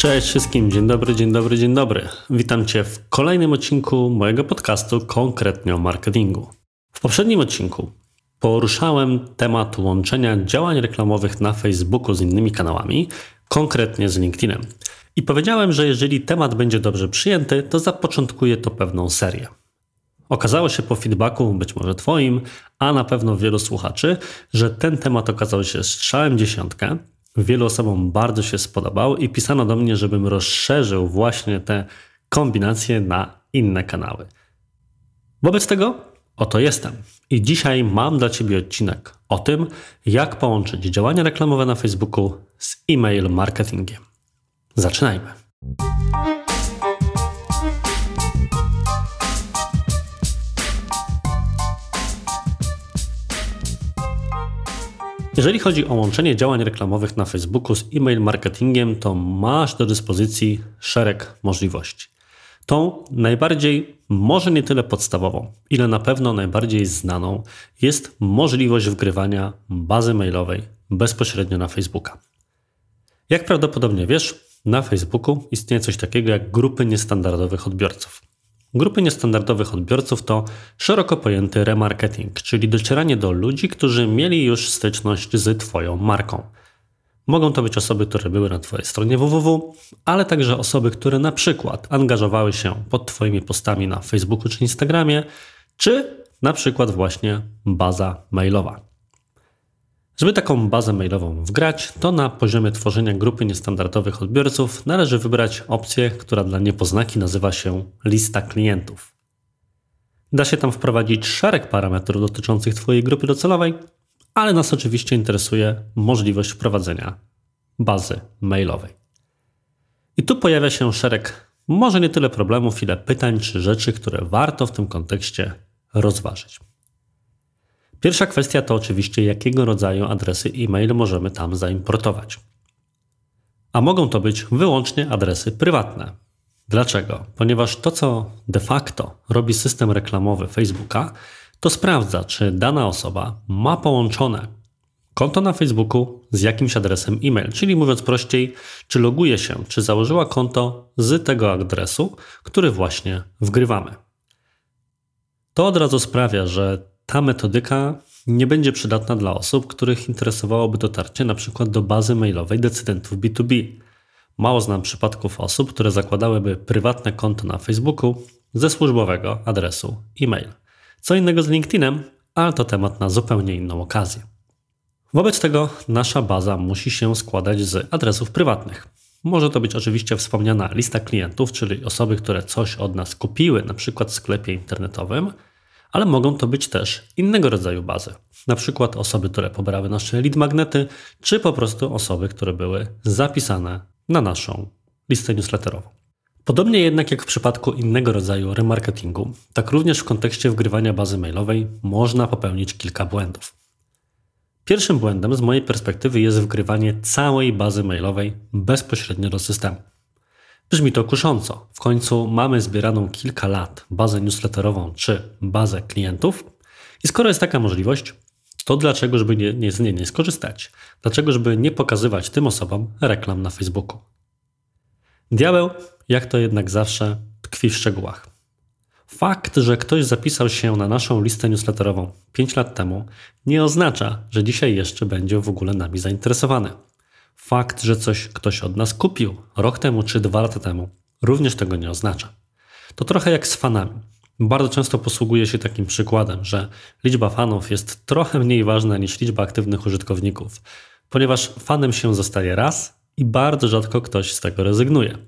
Cześć wszystkim, dzień dobry, dzień dobry, dzień dobry. Witam Cię w kolejnym odcinku mojego podcastu konkretnie o marketingu. W poprzednim odcinku poruszałem temat łączenia działań reklamowych na Facebooku z innymi kanałami, konkretnie z LinkedInem. I powiedziałem, że jeżeli temat będzie dobrze przyjęty, to zapoczątkuję to pewną serię. Okazało się po feedbacku, być może Twoim, a na pewno wielu słuchaczy, że ten temat okazał się strzałem dziesiątkę Wielu osobom bardzo się spodobał i pisano do mnie, żebym rozszerzył właśnie te kombinacje na inne kanały. Wobec tego oto jestem. I dzisiaj mam dla Ciebie odcinek o tym, jak połączyć działania reklamowe na Facebooku z e-mail marketingiem. Zaczynajmy. Jeżeli chodzi o łączenie działań reklamowych na Facebooku z e-mail marketingiem, to masz do dyspozycji szereg możliwości. Tą najbardziej, może nie tyle podstawową, ile na pewno najbardziej znaną, jest możliwość wgrywania bazy mailowej bezpośrednio na Facebooka. Jak prawdopodobnie wiesz, na Facebooku istnieje coś takiego jak grupy niestandardowych odbiorców. Grupy niestandardowych odbiorców to szeroko pojęty remarketing, czyli docieranie do ludzi, którzy mieli już styczność z Twoją marką. Mogą to być osoby, które były na Twojej stronie www, ale także osoby, które na przykład angażowały się pod Twoimi postami na Facebooku czy Instagramie, czy na przykład właśnie baza mailowa. Żeby taką bazę mailową wgrać, to na poziomie tworzenia grupy niestandardowych odbiorców należy wybrać opcję, która dla niepoznaki nazywa się lista klientów. Da się tam wprowadzić szereg parametrów dotyczących Twojej grupy docelowej, ale nas oczywiście interesuje możliwość wprowadzenia bazy mailowej. I tu pojawia się szereg, może nie tyle problemów, ile pytań czy rzeczy, które warto w tym kontekście rozważyć. Pierwsza kwestia to oczywiście, jakiego rodzaju adresy e-mail możemy tam zaimportować. A mogą to być wyłącznie adresy prywatne. Dlaczego? Ponieważ to, co de facto robi system reklamowy Facebooka, to sprawdza, czy dana osoba ma połączone konto na Facebooku z jakimś adresem e-mail, czyli mówiąc prościej, czy loguje się, czy założyła konto z tego adresu, który właśnie wgrywamy. To od razu sprawia, że ta metodyka nie będzie przydatna dla osób, których interesowałoby dotarcie np. do bazy mailowej decydentów B2B. Mało znam przypadków osób, które zakładałyby prywatne konto na Facebooku ze służbowego adresu e-mail. Co innego z LinkedInem, ale to temat na zupełnie inną okazję. Wobec tego nasza baza musi się składać z adresów prywatnych. Może to być oczywiście wspomniana lista klientów, czyli osoby, które coś od nas kupiły, przykład w sklepie internetowym, ale mogą to być też innego rodzaju bazy. Na przykład osoby, które pobrały nasze lead magnety, czy po prostu osoby, które były zapisane na naszą listę newsletterową. Podobnie jednak jak w przypadku innego rodzaju remarketingu, tak również w kontekście wgrywania bazy mailowej można popełnić kilka błędów. Pierwszym błędem z mojej perspektywy jest wgrywanie całej bazy mailowej bezpośrednio do systemu. Brzmi to kusząco. W końcu mamy zbieraną kilka lat bazę newsletterową czy bazę klientów i skoro jest taka możliwość, to dlaczego, żeby nie, nie, z niej nie skorzystać? Dlaczego, żeby nie pokazywać tym osobom reklam na Facebooku? Diabeł, jak to jednak zawsze, tkwi w szczegółach. Fakt, że ktoś zapisał się na naszą listę newsletterową 5 lat temu, nie oznacza, że dzisiaj jeszcze będzie w ogóle nami zainteresowany. Fakt, że coś ktoś od nas kupił rok temu czy dwa lata temu, również tego nie oznacza. To trochę jak z fanami. Bardzo często posługuje się takim przykładem, że liczba fanów jest trochę mniej ważna niż liczba aktywnych użytkowników, ponieważ fanem się zostaje raz i bardzo rzadko ktoś z tego rezygnuje.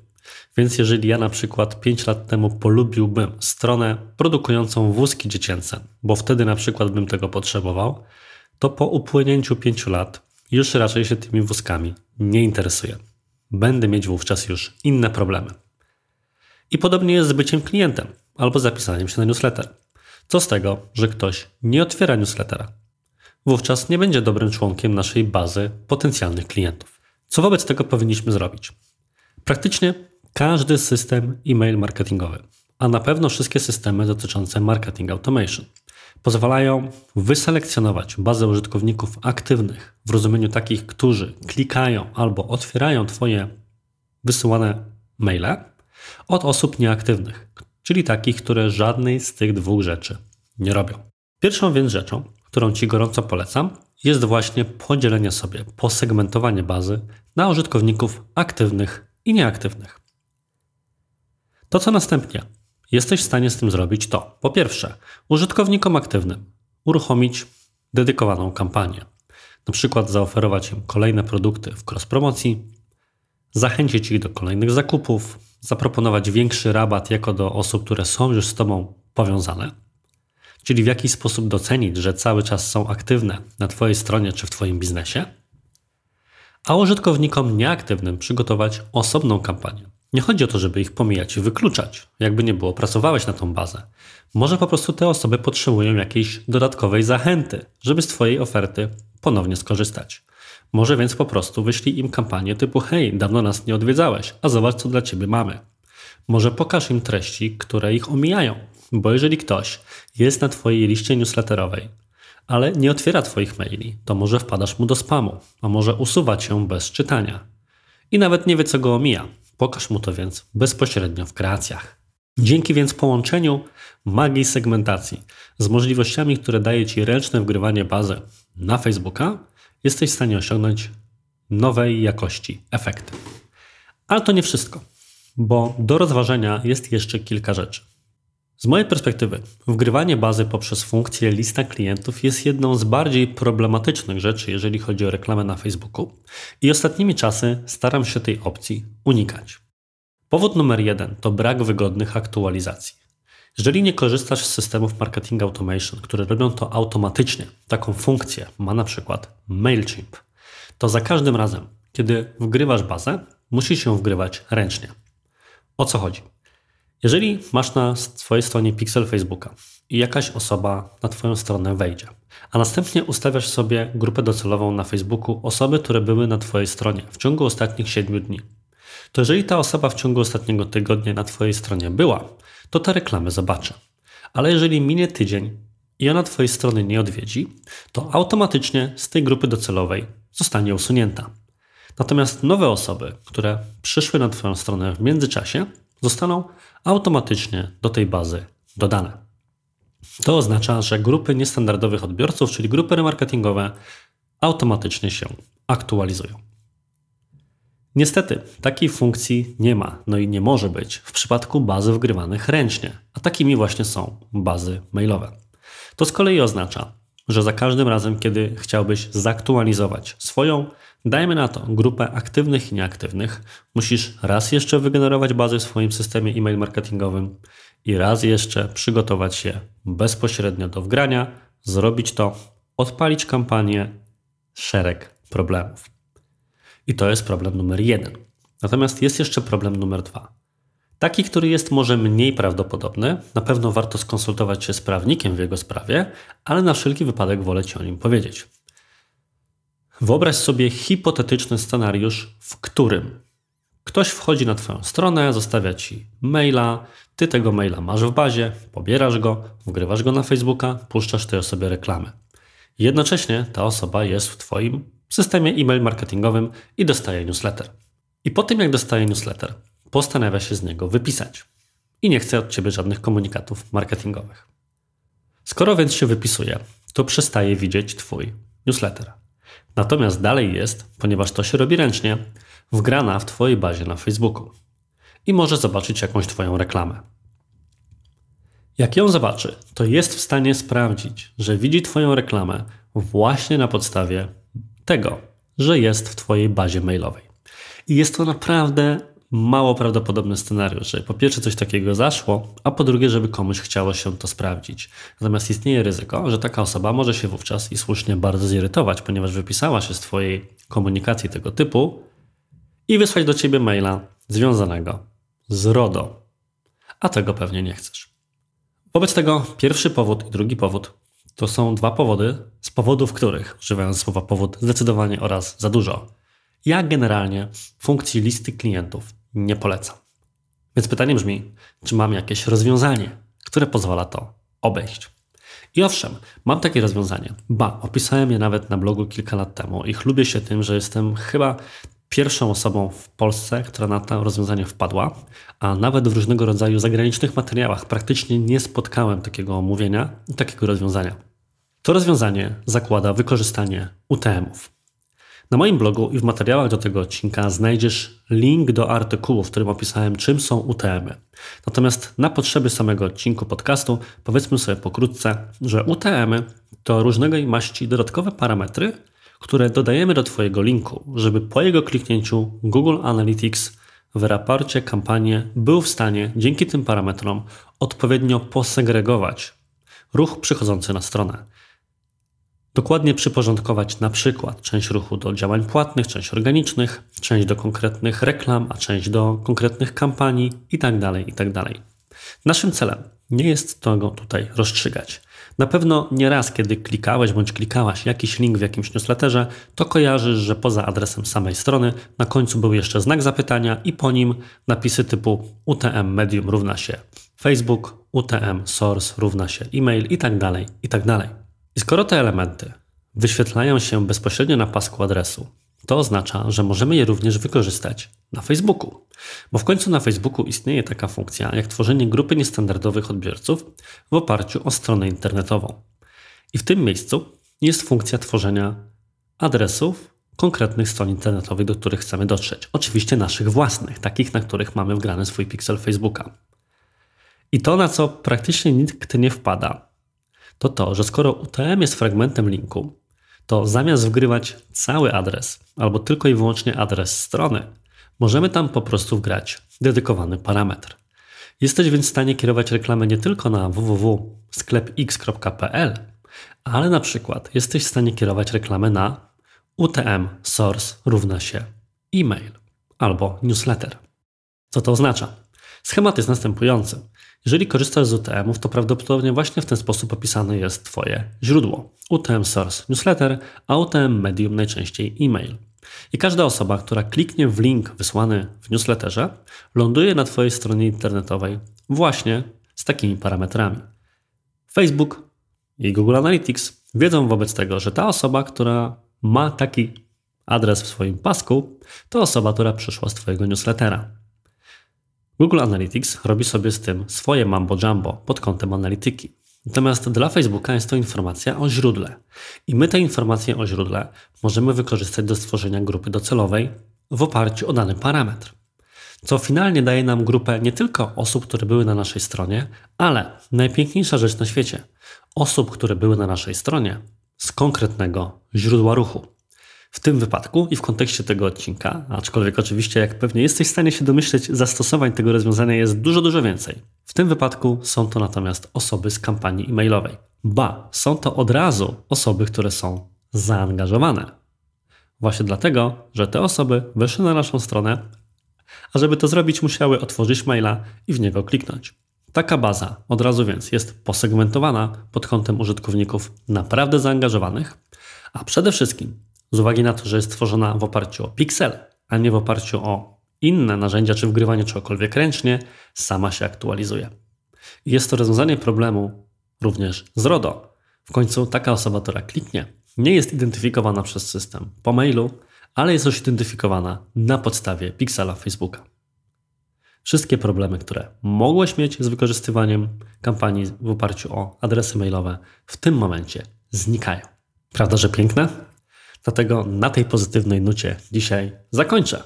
Więc jeżeli ja na przykład 5 lat temu polubiłbym stronę produkującą wózki dziecięce, bo wtedy na przykład bym tego potrzebował, to po upłynięciu 5 lat już raczej się tymi wózkami nie interesuję. Będę mieć wówczas już inne problemy. I podobnie jest z byciem klientem albo zapisaniem się na newsletter. Co z tego, że ktoś nie otwiera newslettera? Wówczas nie będzie dobrym członkiem naszej bazy potencjalnych klientów. Co wobec tego powinniśmy zrobić? Praktycznie każdy system e-mail marketingowy, a na pewno wszystkie systemy dotyczące marketing automation pozwalają wyselekcjonować bazę użytkowników aktywnych w rozumieniu takich, którzy klikają albo otwierają Twoje wysyłane maile od osób nieaktywnych, czyli takich, które żadnej z tych dwóch rzeczy nie robią. Pierwszą więc rzeczą, którą Ci gorąco polecam, jest właśnie podzielenie sobie, posegmentowanie bazy na użytkowników aktywnych i nieaktywnych. To, co następnie jesteś w stanie z tym zrobić, to po pierwsze, użytkownikom aktywnym uruchomić dedykowaną kampanię. Na przykład zaoferować im kolejne produkty w cross-promocji, zachęcić ich do kolejnych zakupów, zaproponować większy rabat jako do osób, które są już z Tobą powiązane, czyli w jakiś sposób docenić, że cały czas są aktywne na Twojej stronie czy w Twoim biznesie, a użytkownikom nieaktywnym przygotować osobną kampanię. Nie chodzi o to, żeby ich pomijać i wykluczać, jakby nie było, pracowałeś na tą bazę. Może po prostu te osoby potrzebują jakiejś dodatkowej zachęty, żeby z Twojej oferty ponownie skorzystać. Może więc po prostu wyślij im kampanię typu hej, dawno nas nie odwiedzałeś, a zobacz co dla Ciebie mamy. Może pokaż im treści, które ich omijają, bo jeżeli ktoś jest na Twojej liście newsletterowej, ale nie otwiera Twoich maili, to może wpadasz mu do spamu, a może usuwa Cię bez czytania. I nawet nie wie, co go omija. Pokaż mu to więc bezpośrednio w kreacjach. Dzięki więc połączeniu magii segmentacji z możliwościami, które daje Ci ręczne wgrywanie bazy na Facebooka, jesteś w stanie osiągnąć nowej jakości efekty. Ale to nie wszystko, bo do rozważenia jest jeszcze kilka rzeczy. Z mojej perspektywy, wgrywanie bazy poprzez funkcję lista klientów jest jedną z bardziej problematycznych rzeczy, jeżeli chodzi o reklamę na Facebooku, i ostatnimi czasy staram się tej opcji unikać. Powód numer jeden to brak wygodnych aktualizacji. Jeżeli nie korzystasz z systemów marketing automation, które robią to automatycznie, taką funkcję ma na przykład MailChimp, to za każdym razem, kiedy wgrywasz bazę, musisz ją wgrywać ręcznie. O co chodzi? Jeżeli masz na swojej stronie pixel Facebooka i jakaś osoba na Twoją stronę wejdzie, a następnie ustawiasz sobie grupę docelową na Facebooku osoby, które były na Twojej stronie w ciągu ostatnich 7 dni, to jeżeli ta osoba w ciągu ostatniego tygodnia na Twojej stronie była, to te reklamy zobaczy. Ale jeżeli minie tydzień i ona Twojej strony nie odwiedzi, to automatycznie z tej grupy docelowej zostanie usunięta. Natomiast nowe osoby, które przyszły na Twoją stronę w międzyczasie, zostaną automatycznie do tej bazy dodane. To oznacza, że grupy niestandardowych odbiorców, czyli grupy remarketingowe, automatycznie się aktualizują. Niestety, takiej funkcji nie ma, no i nie może być w przypadku bazy wgrywanych ręcznie, a takimi właśnie są bazy mailowe. To z kolei oznacza, że za każdym razem, kiedy chciałbyś zaktualizować swoją, dajmy na to, grupę aktywnych i nieaktywnych, musisz raz jeszcze wygenerować bazę w swoim systemie e-mail marketingowym i raz jeszcze przygotować się bezpośrednio do wgrania, zrobić to, odpalić kampanię, szereg problemów. I to jest problem numer jeden. Natomiast jest jeszcze problem numer dwa. Taki, który jest może mniej prawdopodobny, na pewno warto skonsultować się z prawnikiem w jego sprawie, ale na wszelki wypadek wolę Ci o nim powiedzieć. Wyobraź sobie hipotetyczny scenariusz, w którym ktoś wchodzi na Twoją stronę, zostawia Ci maila, Ty tego maila masz w bazie, pobierasz go, wgrywasz go na Facebooka, puszczasz tej osobie reklamy. Jednocześnie ta osoba jest w Twoim systemie e-mail marketingowym i dostaje newsletter. I po tym, jak dostaje newsletter, postanawia się z niego wypisać. I nie chce od ciebie żadnych komunikatów marketingowych. Skoro więc się wypisuje, to przestaje widzieć Twój newsletter. Natomiast dalej jest, ponieważ to się robi ręcznie, wgrana w Twojej bazie na Facebooku i może zobaczyć jakąś Twoją reklamę. Jak ją zobaczy, to jest w stanie sprawdzić, że widzi Twoją reklamę właśnie na podstawie tego, że jest w Twojej bazie mailowej. I jest to naprawdę mało prawdopodobny scenariusz, że po pierwsze coś takiego zaszło, a po drugie, żeby komuś chciało się to sprawdzić. Natomiast istnieje ryzyko, że taka osoba może się wówczas i słusznie bardzo zirytować, ponieważ wypisała się z Twojej komunikacji tego typu i wysłać do Ciebie maila związanego z RODO. A tego pewnie nie chcesz. Wobec tego pierwszy powód i drugi powód to są dwa powody, z powodów których, używając słowa powód zdecydowanie oraz za dużo, ja generalnie funkcji listy klientów nie polecam. Więc pytanie brzmi, czy mam jakieś rozwiązanie, które pozwala to obejść? I owszem, mam takie rozwiązanie. Ba, opisałem je nawet na blogu kilka lat temu i chlubię się tym, że jestem chyba pierwszą osobą w Polsce, która na to rozwiązanie wpadła, a nawet w różnego rodzaju zagranicznych materiałach praktycznie nie spotkałem takiego omówienia i takiego rozwiązania. To rozwiązanie zakłada wykorzystanie UTM-ów. Na moim blogu i w materiałach do tego odcinka znajdziesz link do artykułu, w którym opisałem, czym są UTM-y. Natomiast na potrzeby samego odcinku podcastu powiedzmy sobie pokrótce, że UTM-y to różnego maści dodatkowe parametry, które dodajemy do Twojego linku, żeby po jego kliknięciu Google Analytics w raporcie kampanii był w stanie dzięki tym parametrom odpowiednio posegregować ruch przychodzący na stronę. Dokładnie przyporządkować na przykład część ruchu do działań płatnych, część organicznych, część do konkretnych reklam, a część do konkretnych kampanii itd. Tak itd. Tak Naszym celem nie jest tego tutaj rozstrzygać. Na pewno nie raz, kiedy klikałeś bądź klikałaś jakiś link w jakimś newsletterze, to kojarzysz, że poza adresem samej strony na końcu był jeszcze znak zapytania i po nim napisy typu UTM Medium równa się Facebook, UTM Source równa się e-mail i tak dalej, i skoro te elementy wyświetlają się bezpośrednio na pasku adresu, to oznacza, że możemy je również wykorzystać na Facebooku. Bo w końcu na Facebooku istnieje taka funkcja jak tworzenie grupy niestandardowych odbiorców w oparciu o stronę internetową. I w tym miejscu jest funkcja tworzenia adresów konkretnych stron internetowych, do których chcemy dotrzeć. Oczywiście naszych własnych, takich, na których mamy wgrany swój pixel Facebooka. I to, na co praktycznie nikt nie wpada, to to, że skoro UTM jest fragmentem linku, to zamiast wgrywać cały adres albo tylko i wyłącznie adres strony, możemy tam po prostu wgrać dedykowany parametr. Jesteś więc w stanie kierować reklamę nie tylko na www.sklepx.pl, ale na przykład jesteś w stanie kierować reklamę na UTM source równa się e-mail albo newsletter. Co to oznacza? Schemat jest następujący. Jeżeli korzystasz z UTM-ów, to prawdopodobnie właśnie w ten sposób opisane jest Twoje źródło. UTM Source Newsletter, a UTM Medium najczęściej e-mail. I każda osoba, która kliknie w link wysłany w newsletterze, ląduje na Twojej stronie internetowej właśnie z takimi parametrami. Facebook i Google Analytics wiedzą wobec tego, że ta osoba, która ma taki adres w swoim pasku, to osoba, która przyszła z Twojego newslettera. Google Analytics robi sobie z tym swoje mambo jumbo pod kątem analityki. Natomiast dla Facebooka jest to informacja o źródle. I my te informacje o źródle możemy wykorzystać do stworzenia grupy docelowej w oparciu o dany parametr. Co finalnie daje nam grupę nie tylko osób, które były na naszej stronie, ale najpiękniejsza rzecz na świecie osób, które były na naszej stronie z konkretnego źródła ruchu. W tym wypadku i w kontekście tego odcinka, aczkolwiek oczywiście, jak pewnie jesteś w stanie się domyśleć, zastosowań tego rozwiązania jest dużo, dużo więcej. W tym wypadku są to natomiast osoby z kampanii e-mailowej. Ba, są to od razu osoby, które są zaangażowane. Właśnie dlatego, że te osoby weszły na naszą stronę, a żeby to zrobić, musiały otworzyć maila i w niego kliknąć. Taka baza od razu więc jest posegmentowana pod kątem użytkowników naprawdę zaangażowanych, a przede wszystkim z uwagi na to, że jest tworzona w oparciu o Pixel, a nie w oparciu o inne narzędzia czy wgrywanie czegokolwiek ręcznie, sama się aktualizuje. Jest to rozwiązanie problemu również z RODO. W końcu taka osoba, która kliknie, nie jest identyfikowana przez system po mailu, ale jest już identyfikowana na podstawie Pixela Facebooka. Wszystkie problemy, które mogłeś mieć z wykorzystywaniem kampanii w oparciu o adresy mailowe, w tym momencie znikają. Prawda, że piękne? Dlatego na tej pozytywnej nucie dzisiaj zakończę.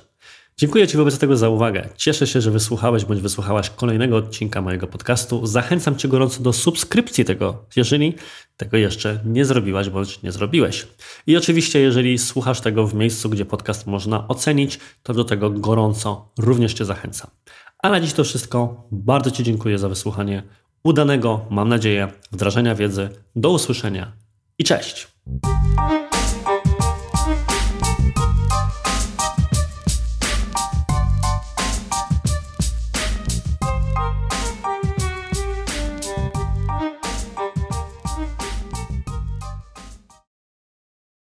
Dziękuję Ci wobec tego za uwagę. Cieszę się, że wysłuchałeś bądź wysłuchałaś kolejnego odcinka mojego podcastu. Zachęcam Cię gorąco do subskrypcji tego, jeżeli tego jeszcze nie zrobiłaś bądź nie zrobiłeś. I oczywiście, jeżeli słuchasz tego w miejscu, gdzie podcast można ocenić, to do tego gorąco również Cię zachęcam. A na dziś to wszystko. Bardzo Ci dziękuję za wysłuchanie. Udanego, mam nadzieję, wdrażania wiedzy. Do usłyszenia i cześć!